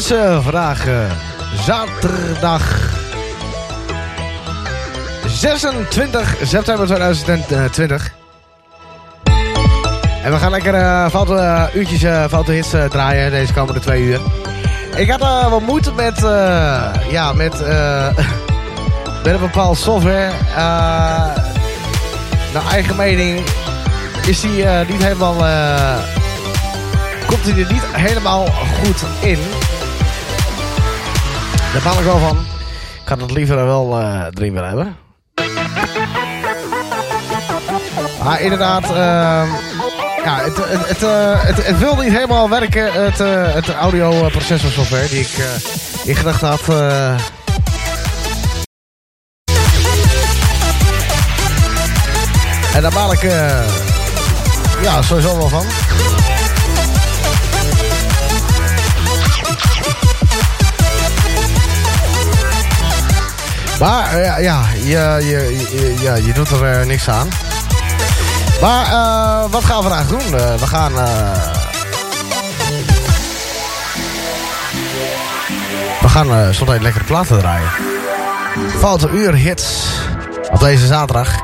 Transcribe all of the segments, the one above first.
is vandaag zaterdag 26 september 2020. En we gaan lekker uh, foute, uurtjes uh, foute hits draaien deze komende twee uur. Ik had wat moeite met, ja, met, met een bepaalde software. naar eigen mening is die niet helemaal, komt hij er niet helemaal goed in. Daar baal ik wel van. Ik had het liever wel erin willen hebben. Maar inderdaad, ja, het, het, het, het, het, wil niet helemaal werken, het, het audioprocessorsoftware die ik in gedachten had. En daar baal ik ja, sowieso wel van. Maar ja, ja je, je, ja, je doet er niks aan. Maar uh, wat gaan we vandaag doen? Uh, we gaan... Uh... We gaan uh, zo'n lekkere platen draaien. Foute uur hits. Op deze zaterdag.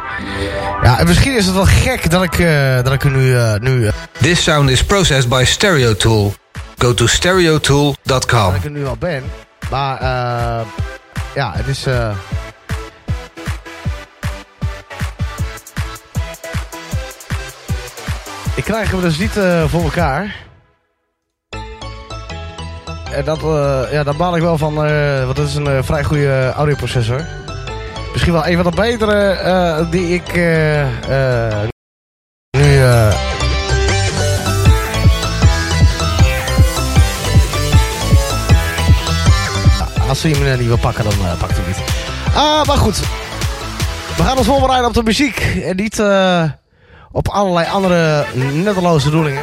Ja, en misschien is het wel gek dat ik, dat ik nu... nu This sound is processed by Stereotool. Go to stereotool.com. Dat ik er nu al ben. Maar ja, het is... Ik krijg hem dus niet uh, voor elkaar. En dat, uh, ja, daar baal ik wel van, uh, want dat is een vrij goede audioprocessor. Misschien wel een van de betere die ik nu... als ze hem niet wil pakken, dan pakt hij niet. Ah, maar goed. We gaan ons voorbereiden op de muziek. En niet op allerlei andere nutteloze doelingen.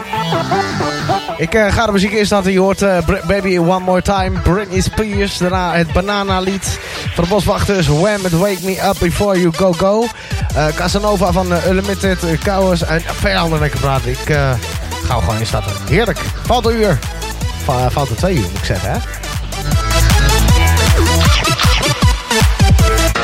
Ik ga de muziek eerst. Je hoort Baby One More Time, Britney Spears. Daarna het Banana lied van de Boswachters. Wham! It Wake Me Up Before You Go Go. Casanova van Unlimited, Chaos en veel andere lekker praten. Ik ga gewoon instarten. Heerlijk. Valt een uur. Valt er twee uur moet ik zeggen hè. thank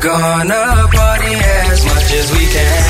gonna party as much as we can.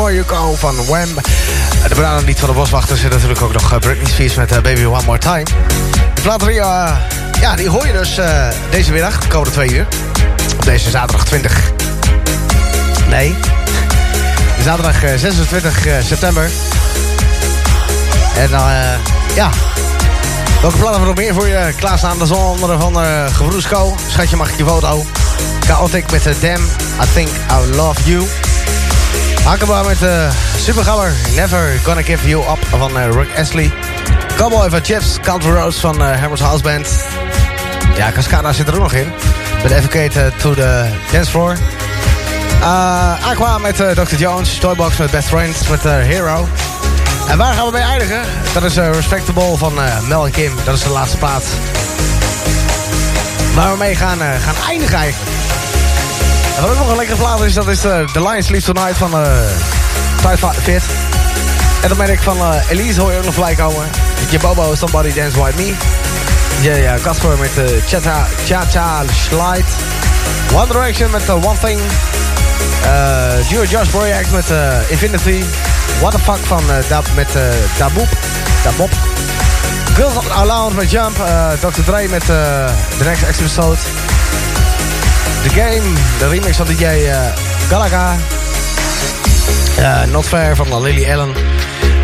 Before You Go van Wham. De banaan lied van de boswachter zit natuurlijk ook nog Britney Spears met Baby One More Time. De plaat die, ja, die hoor je dus deze middag, de komende twee uur. Op deze zaterdag 20. Nee. Zaterdag 26 september. En dan, ja, Welke plannen we nog meer voor je klaarstaan? De zon onder van uh, Gebroesko. Schatje, mag ik je foto? Chaotic met de Damn, I Think I Love You. Hakeba met de uh, Supergabber, Never Gonna Give You Up van uh, Rick Astley. Cowboy van Chips, Country Roads van uh, Hammers House Band. Ja, Cascada zit er ook nog in. Met Advocate to the Dance Floor. Aqua met Dr. Jones. Toybox met Best Friends met Hero. En waar gaan we mee eindigen? Dat is Respectable van Mel en Kim. Dat is de laatste plaat. Waar we mee gaan, gaan eindigen eigenlijk. En wat nog een lekkere plaat is, dat is The Lion Sleep Tonight van uh, Fit. En dan ben ik van Elise, hoor je ook nog voorbij komen. Je Bobo, Somebody Dance White Me. Je ja, Casper met de Cha Cha Slide. One Direction met One Thing. Uh, Josh Project met Infinity. What the fuck van uh, Dab, met uh, Daboop. Dabob. Girls Allowed met Jump. Uh, Dr. Dre met uh, The Next Episode. The Game. De remix van DJ uh, Galaga. Uh, Not Fair van Lily Allen.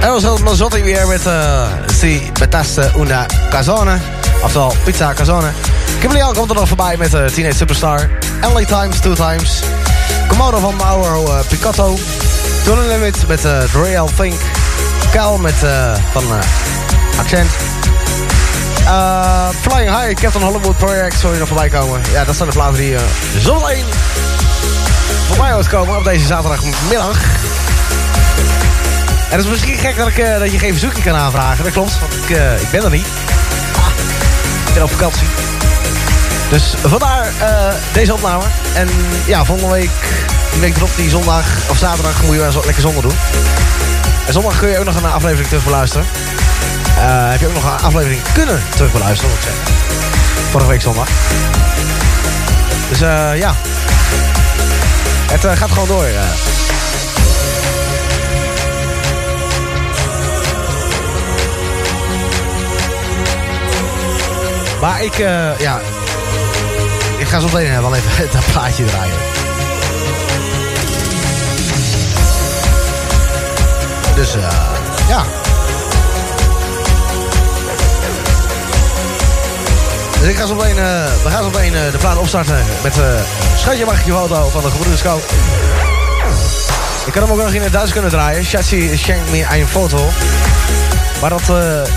En dan zat Mazzotti weer met uh, Si Betaste Una Cazone. Oftewel Pizza Cazone. Kimberly komt er nog voorbij met uh, Teenage Superstar. Emily Times, Two Times. Komodo van Mauro uh, Picotto. Tony Limit met uh, The Real Think. Kel met van Accent. Uh, Flying High, Captain Hollywood Project, zou je nog voorbij komen. Ja, dat zijn de platen die uh, voorbij hoort komen op deze zaterdagmiddag. En het is misschien gek dat, ik, uh, dat je geen verzoekje kan aanvragen. Dat klopt, want ik, ik ben er niet. Ah, ik ben op vakantie. Dus vandaar deze opname. En ja, volgende week, die week erop, die zondag of zaterdag, moet je wel lekker zonder doen. En zondag kun je ook nog een aflevering terug beluisteren. Uh, heb je ook nog een aflevering kunnen terug beluisteren, moet ik zeggen. Vorige week zondag. Dus uh, ja. Het uh, gaat gewoon door. Maar ik, ja, ik ga zo meteen wel even dat plaatje draaien. Dus ja. Dus ik ga zo meteen, uh, we gaan uh, de plaat opstarten met uh, Schatje mag je foto van de gebroeders Ik kan hem ook nog in het Duits kunnen draaien. Schatje schenk me een foto. Maar dat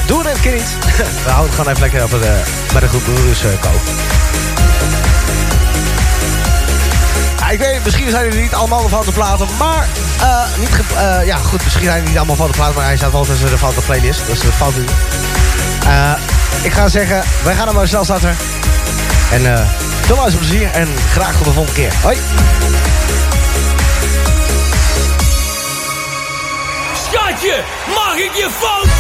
doen we dit keer niet. we houden het gewoon even lekker op het, bij de gebroeders uh, ik weet, misschien zijn er niet allemaal de foute platen, maar niet ja goed, misschien zijn er niet allemaal foute platen, maar hij staat wel tussen de foute playlist, dus dat fout niet. Uh, ik ga zeggen, wij gaan maar snel starten. En uh, veel luisterplezier en graag tot de volgende keer. Hoi! Schatje, mag ik je foto?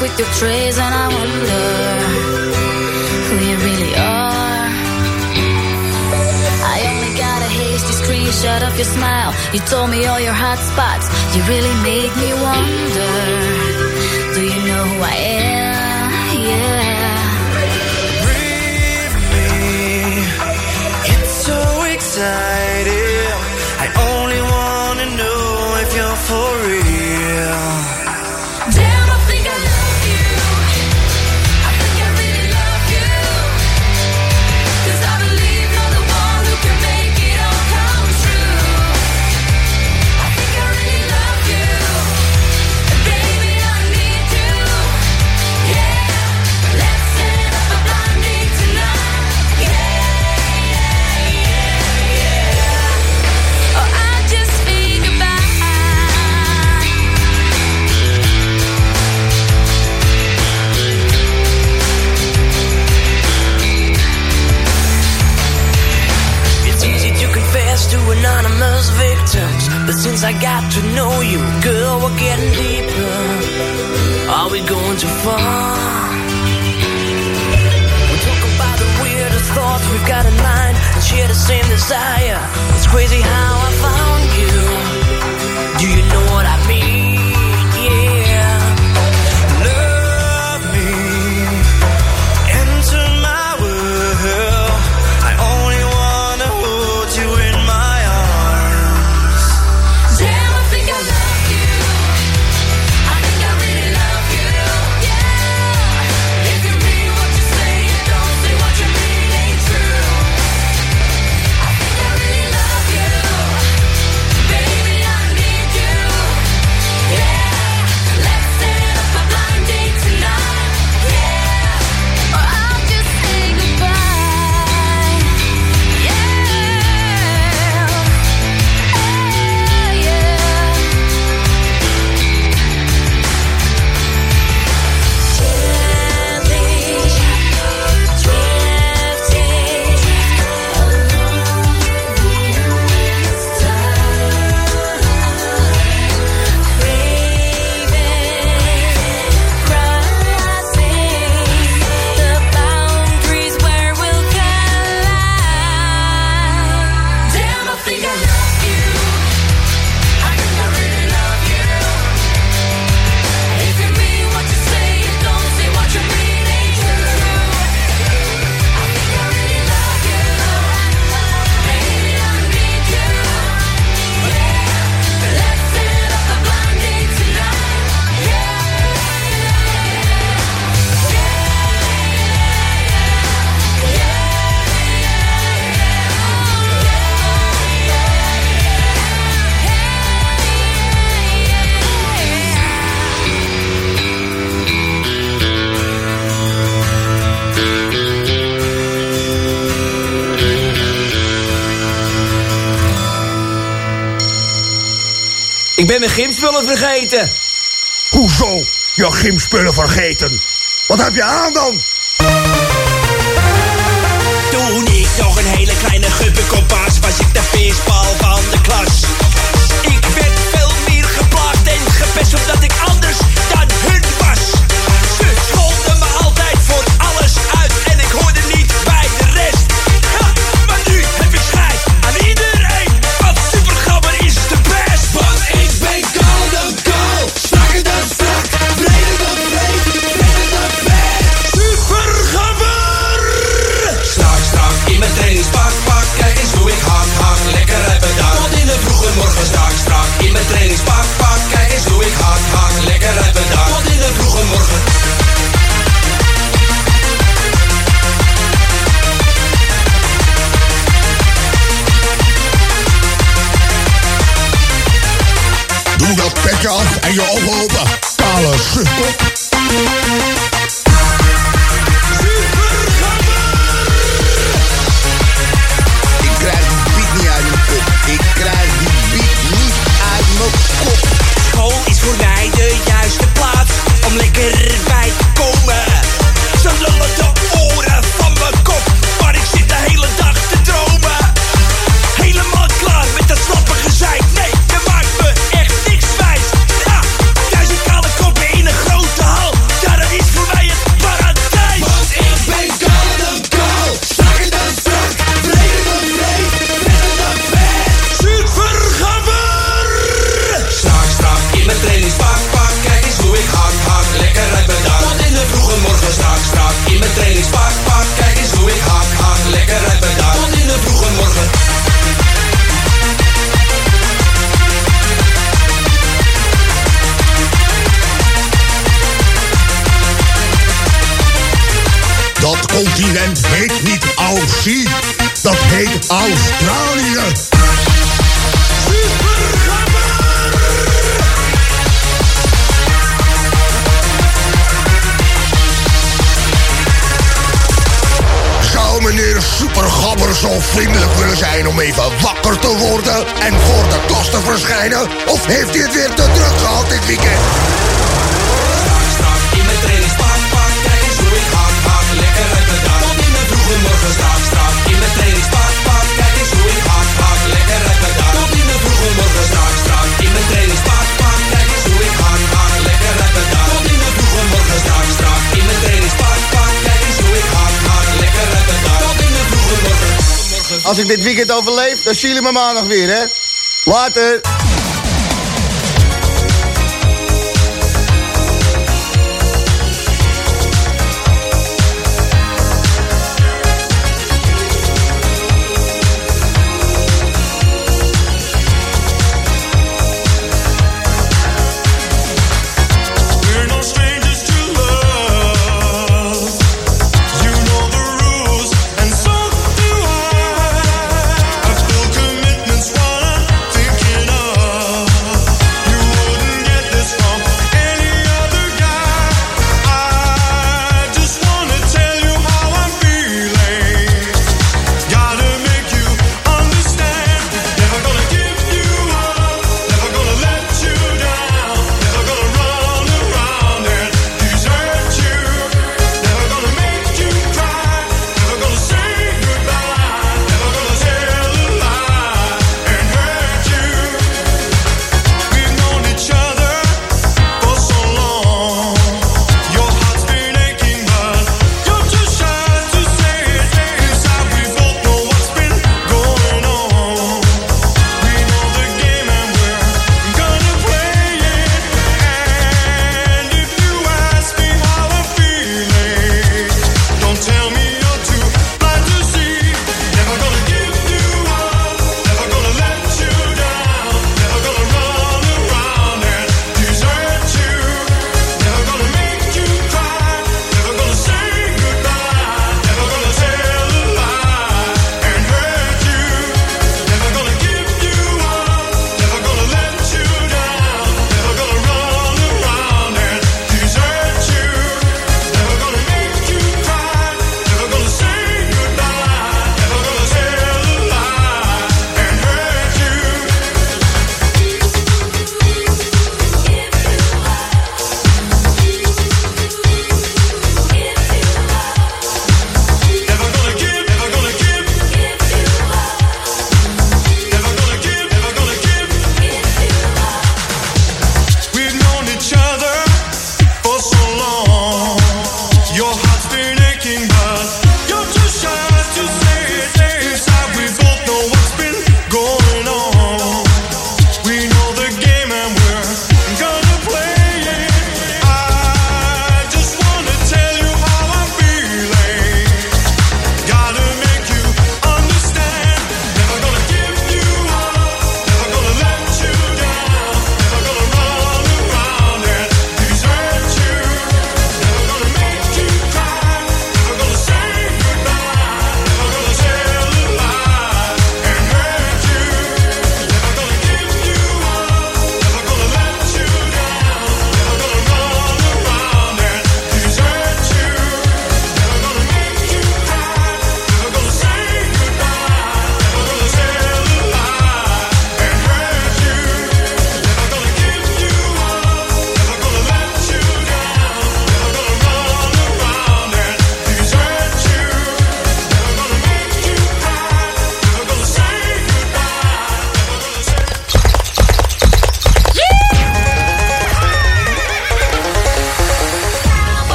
with your train. ben mijn gymspullen vergeten. Hoezo? Je gymspullen vergeten? Wat heb je aan dan? Toen ik nog een hele kleine gubbekop was, was ik de feestbal van de klas. Ik werd veel meer geplaatst en gepest op de Faites gaffe and you'll par le cheveu. dit weekend overleef, dan zien jullie me maandag weer, hè. Later.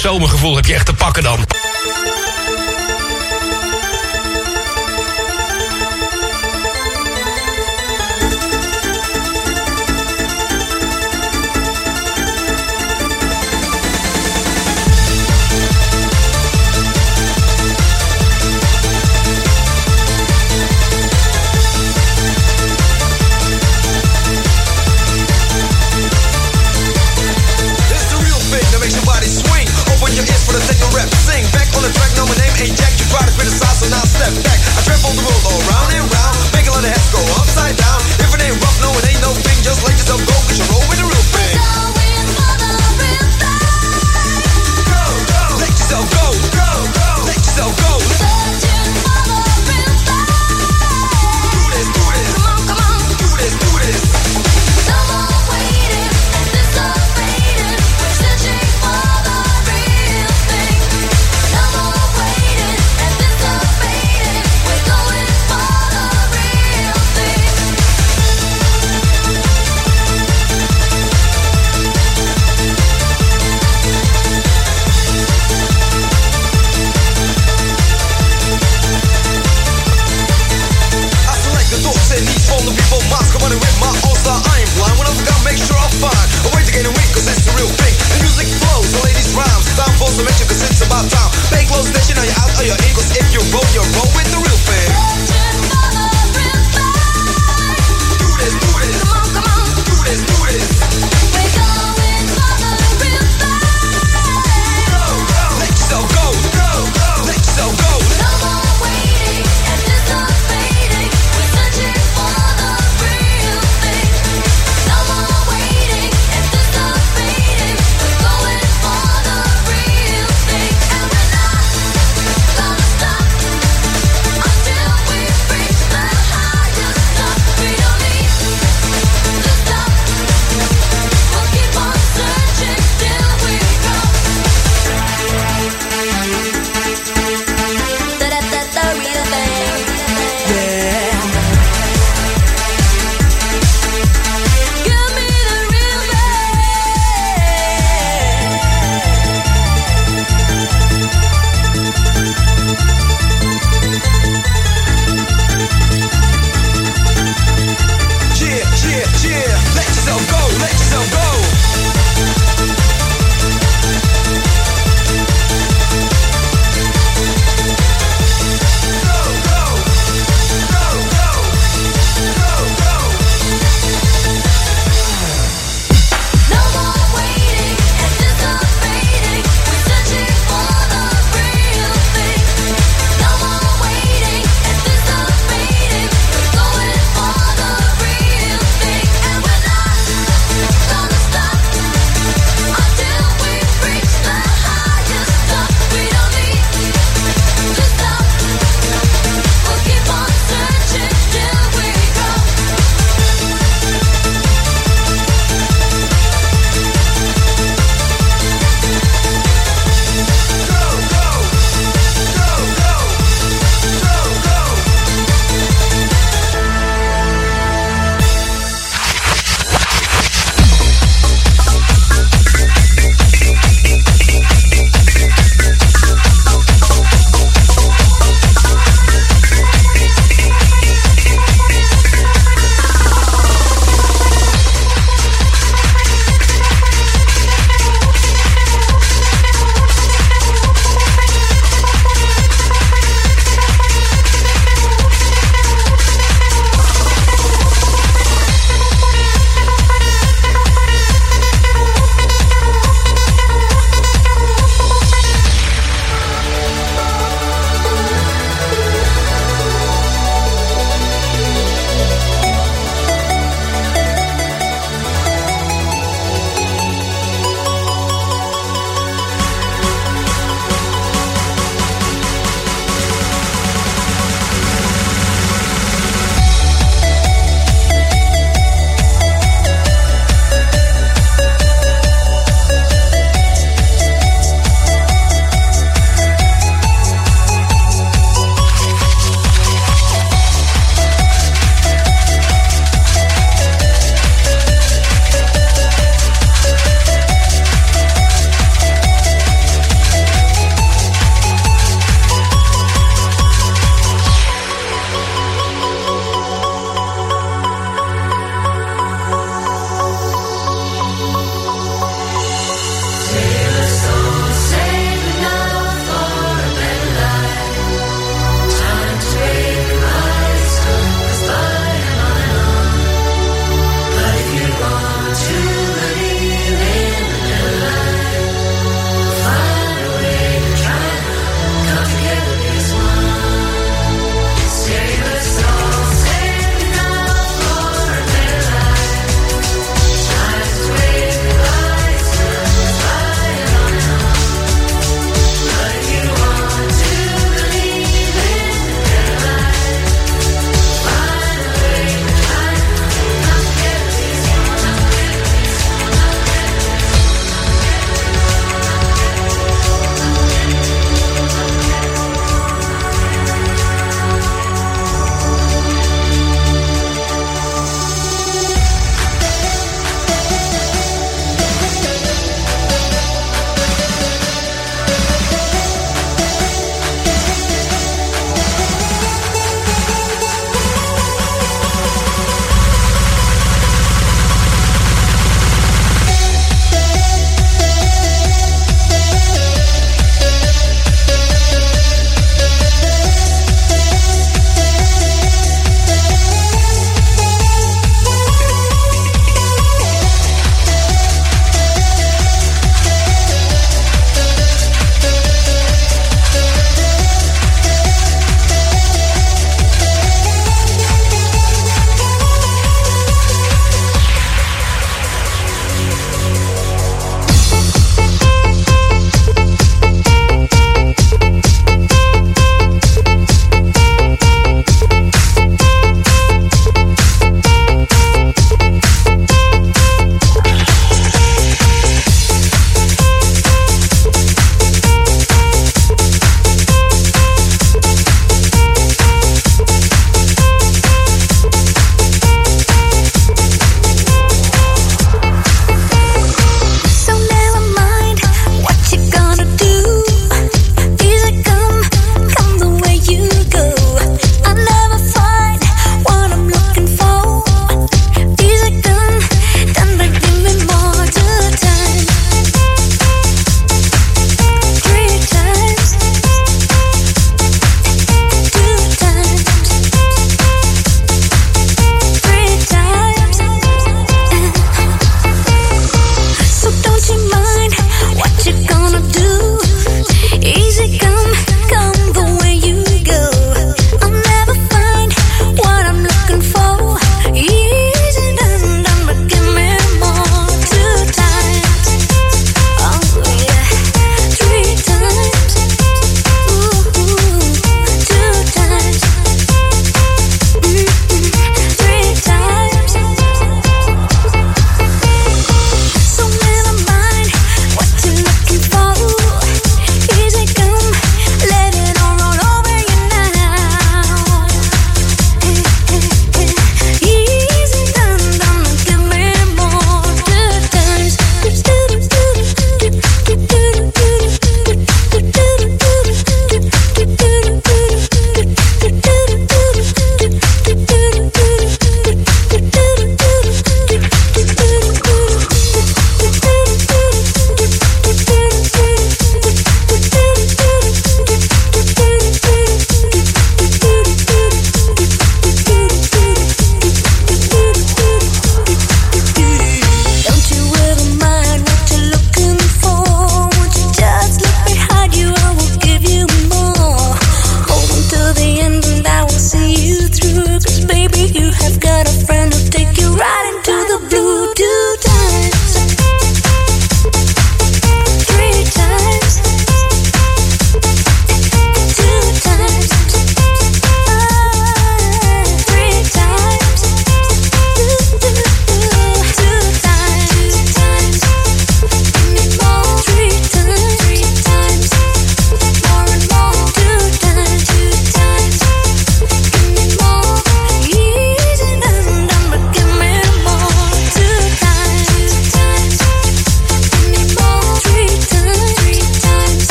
Zomergevoel, heb je echt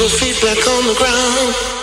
your feet back on the ground.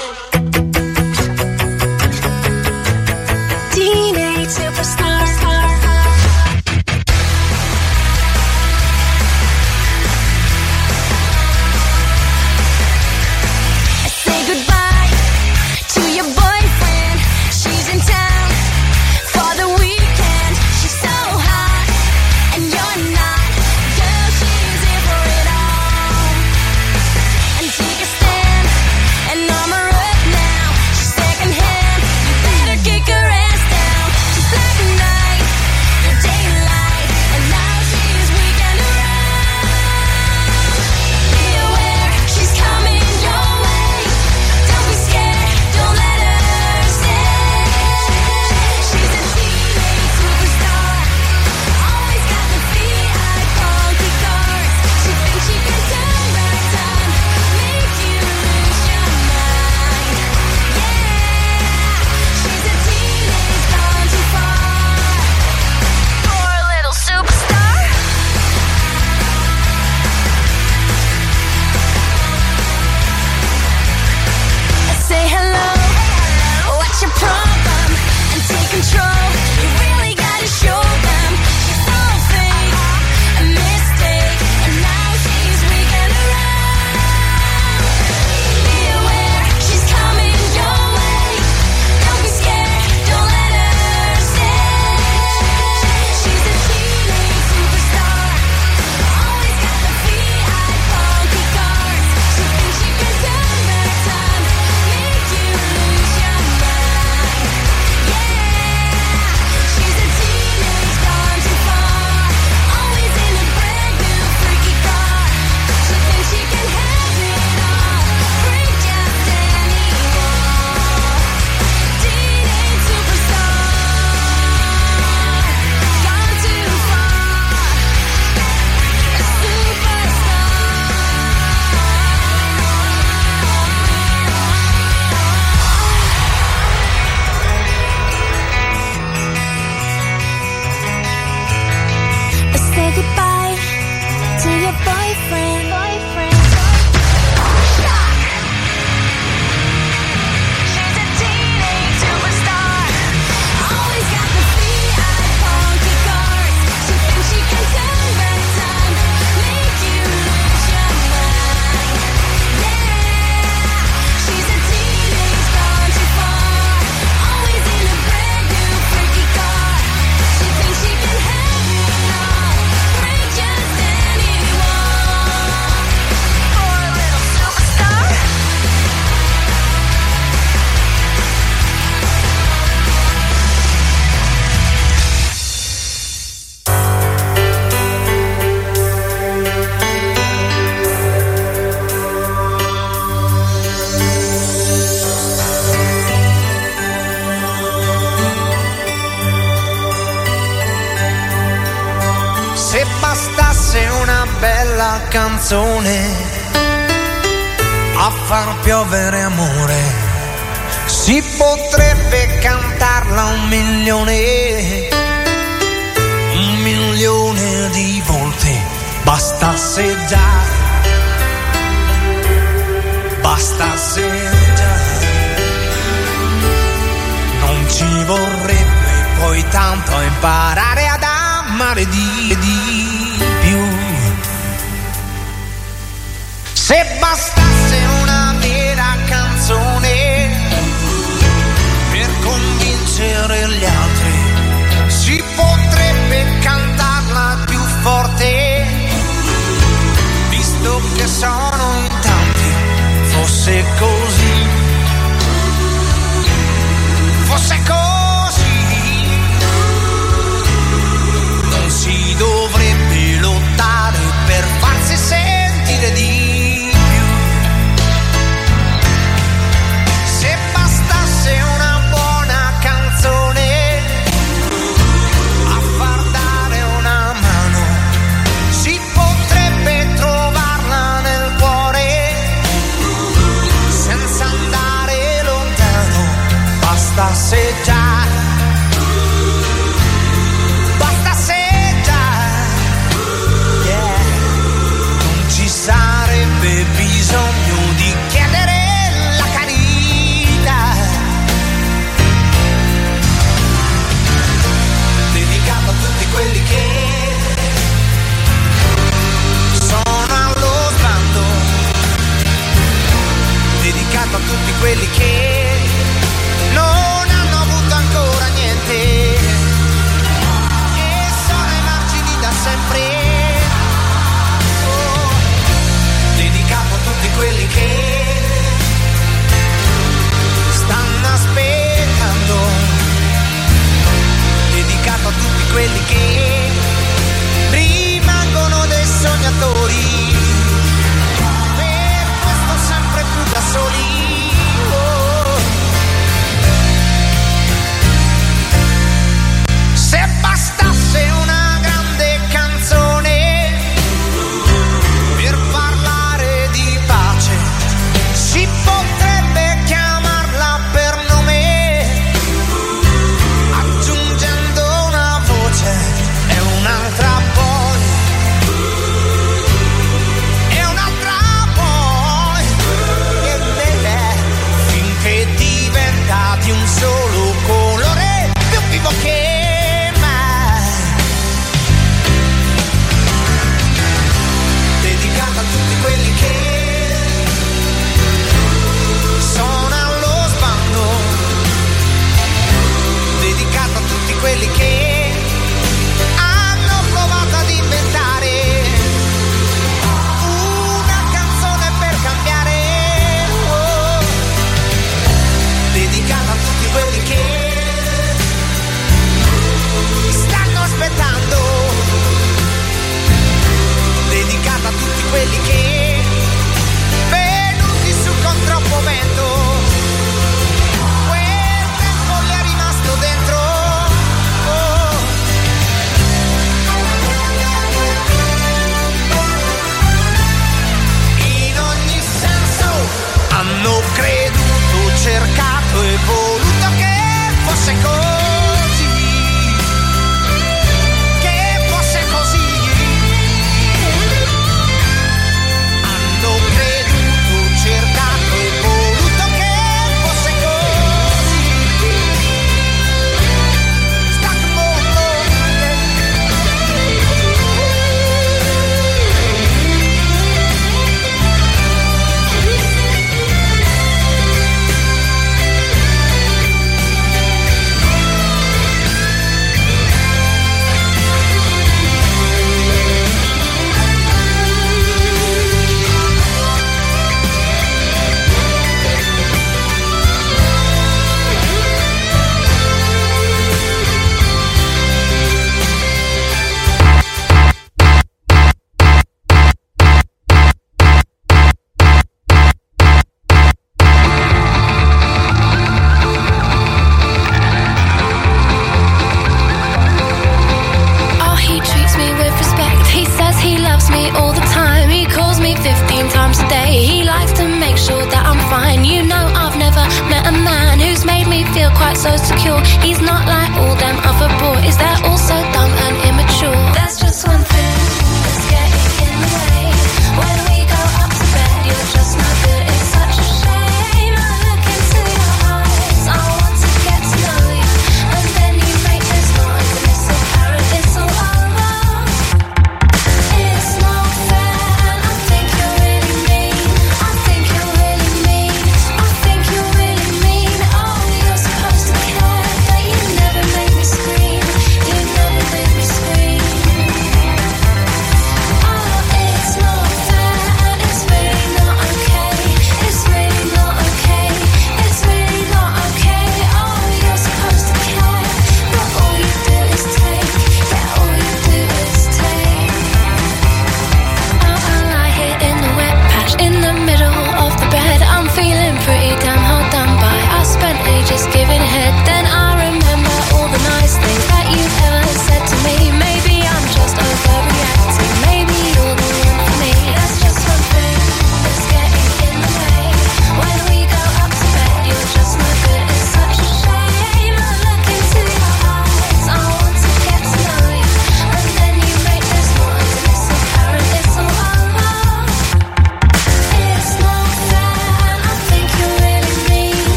sick so secure. He's not like all them other boys. Is there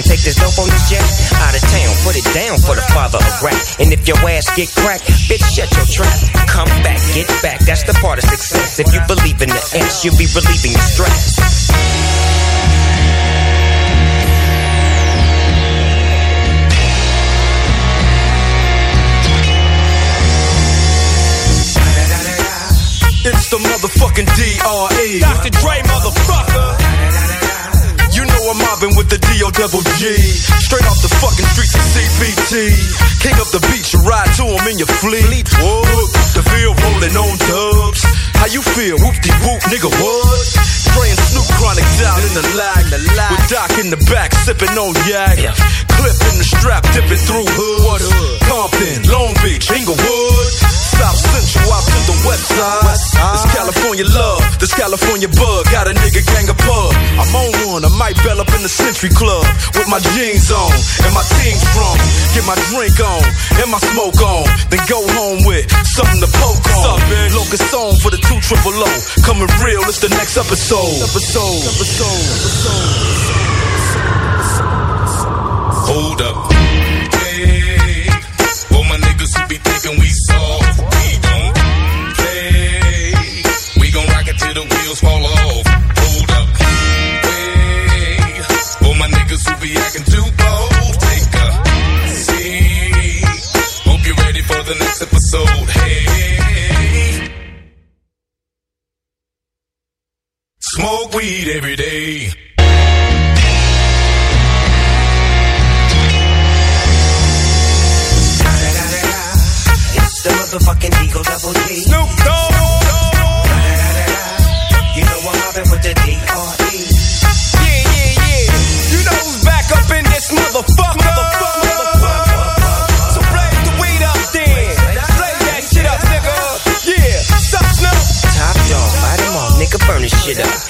and take this dope on this jet. Out of town, put it down for the father of rap. And if your ass get cracked, bitch, shut your trap. Come back, get back, that's the part of success. If you believe in the ass, you'll be relieving real, it's the next episode. Episode, episode, Hold up. smoke weed every day. It's the motherfucking Eagle Double G. Snoop Dogg. You know I'm hopping with the D R E. Yeah, yeah, yeah. You know who's back up in this motherfucker. motherfucker. burn this shit up.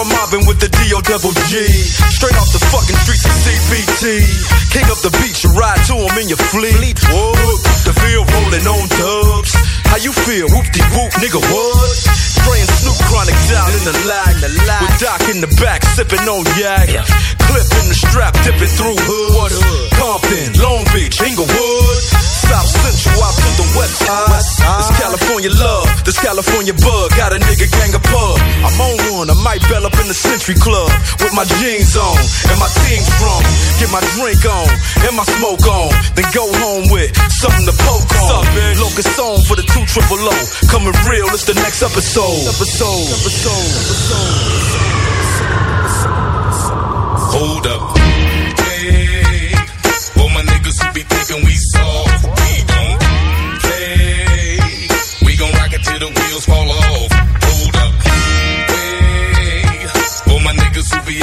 I'm mobbing with the D.O. double G. Straight off the fucking streets of CPT. King up the beach, you ride to him in your fleet. Whoa, the field rolling on dubs. How you feel? Whoop-de-whoop, nigga, what? And Snoop Chronic down in the lag. With Doc in the back, sipping on yak. Clip in the strap, dipping through hood. Compton, Long Beach, Inglewood. South Central out to the west side. This California love, this California bug. Got a nigga gang of pub. I'm on one, I might bell up in the Century Club. With my jeans on and my team strong. Get my drink on and my smoke on. Then go home with something to poke on. Locust song for the two triple O. Coming real, it's the next episode. Episode, episode. Hold up. Hey, my niggas who be thinking we soft, we play. We gon' rock it till the wheels fall off. Hold up. My niggas who be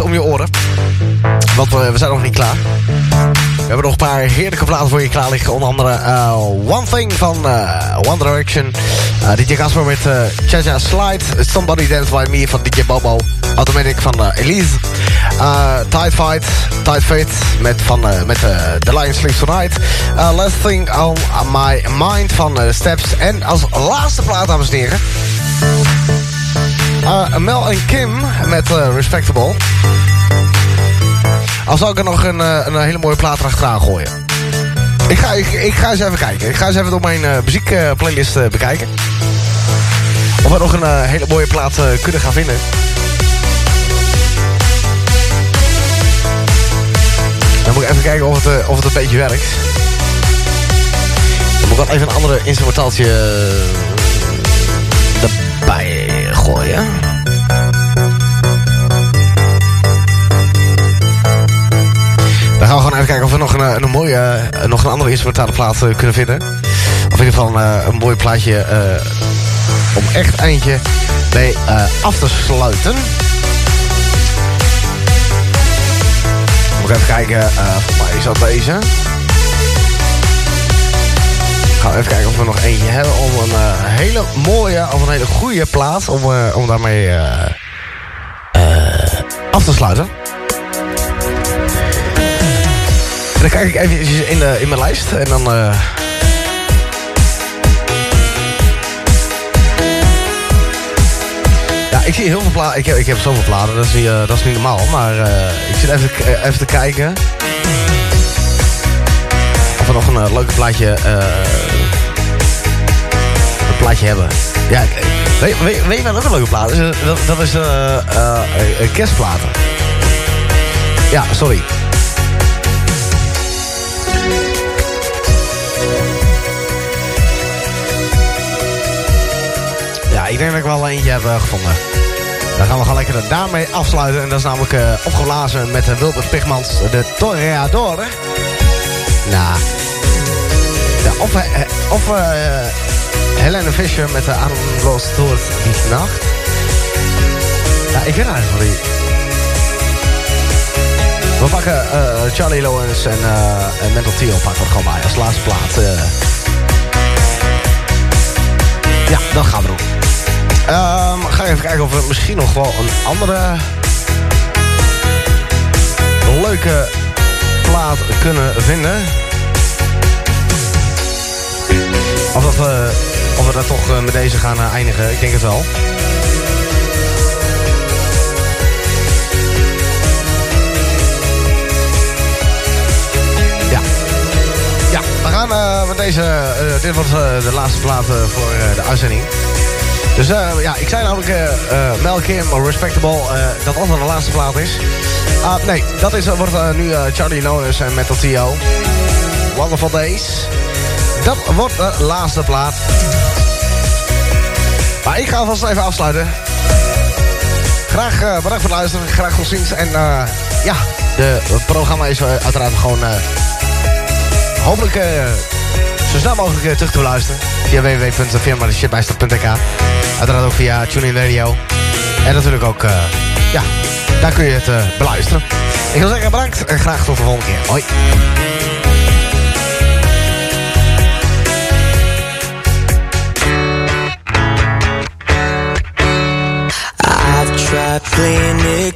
om je oren. Want we, we zijn nog niet klaar. We hebben nog een paar heerlijke platen voor je klaar liggen. Onder andere eh, One Thing van eh, One Direction. Eh, DJ Casper met uh, Chaja Slide. Somebody Dance By Me van DJ Bobo. Automatic van Elise. Tide Fight. Tide Fate met, van, met The Lion Sleeps Tonight. Last Thing On My Mind van Steps. En als laatste plaat, dames en heren... Eh, Mel en Kim met eh, Respectable. Al zou ik er nog een, eh, een hele mooie plaat erachteraan gooien. Ik ga, ik, ga eens even kijken. Ik ga eens even door mijn eh, muziekplaylist eh, bekijken. Of we nog een eh, hele mooie plaat eh, kunnen gaan vinden. Dan moet ik even kijken of het, eh, of het een beetje werkt. Dan moet ik wel even een andere instrumentaaltje eh, gooien. Dan gaan we gewoon even kijken of we nog een, eh, een mooie, eh, nog een andere instrumentale plaat eh, kunnen vinden. Of in ieder geval een, een mooi plaatje om echt eindje mee af te sluiten. Moet even kijken, is dat deze. Gaan we even kijken of we nog eentje hebben om een eh, hele mooie of een hele goede plaat om, eh, om daarmee eh, af te sluiten. En dan kijk ik even in, de, in mijn lijst en dan... Ja, ik zie heel veel platen. Ik heb, ik heb zoveel platen, dat is niet, dat is niet normaal. Maar ik zit even, even te kijken. Of we nog een leuke plaatje... eh, plaatje hebben. Ja, eh, weet, weet, je wat ook een leuke plaat is? Eh, Dat, dat is eh eh, eh, kerstplaten. Ja, sorry. Ja, ik denk dat ik wel eentje heb eh, gevonden. Dan gaan we gewoon lekker daarmee afsluiten. En dat is namelijk eh, opgeblazen met uh, Wilbert Pigmans, de Toreador. Nou, of, eh, of eh, Helene Fischer met de Ademloos door die nacht. Ja, ik weet eigenlijk. We pakken eh, Charlie Lawrence en, eh en Mental Theo pakken we gewoon bij als laatste plaat. eh. Ja, dat gaan we doen. Ehm, ga even kijken of we misschien nog wel een andere leuke plaat kunnen vinden. Of, dat we, of we dat toch eh, met deze gaan eh, eindigen. Ik denk het wel. Ja. Ja, we gaan eh, met deze... dit eh, de laatste plaat voor de uitzending. Dus ja, ik zei namelijk eh, Mel Kim, Respectable, dat dat de laatste plaat is. Ah, nee, dat is, wordt nu Charlie Lones en Metal Tio. Wonderful Days. Dat wordt de laatste plaat. Maar ik ga alvast even afsluiten. Graag eh, bedankt voor het luisteren. Graag tot ziens. En eh, ja, de, het programma is eh, uiteraard gewoon... hopelijk zo snel mogelijk terug te luisteren. Via www.firmadeshitbijster.nk Uiteraard ook via TuneIn Radio. En natuurlijk ook, ja, daar kun je het beluisteren. Ik wil zeggen bedankt en graag tot de volgende keer. Hoi. clinic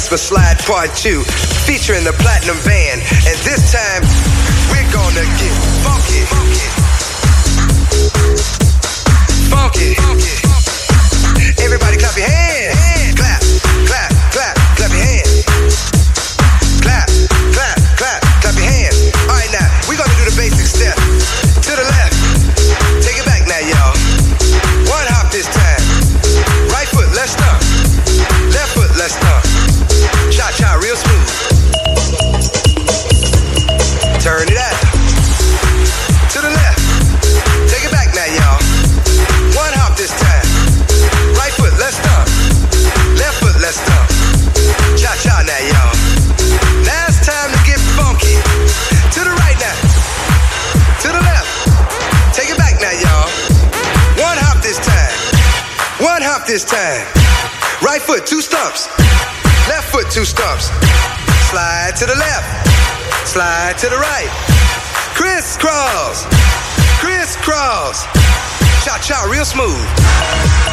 Jasper Slide Part 2, featuring the Platinum Band. And this time, we're gonna get side to the right. Crisscross, crisscross, cha cha, real smooth.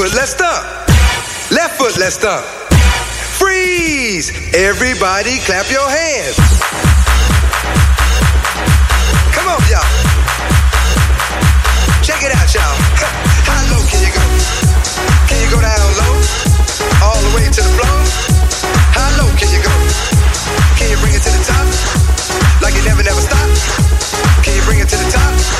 foot, let's stomp. Left foot, let's stomp. Freeze! Everybody clap your hands. Come on, y'all. Check it out, y'all. How low can you go? Can you go down low? All the way to the floor? How low can you go? Can you bring it to the top? Like you never, never stop. Can you bring it to the top?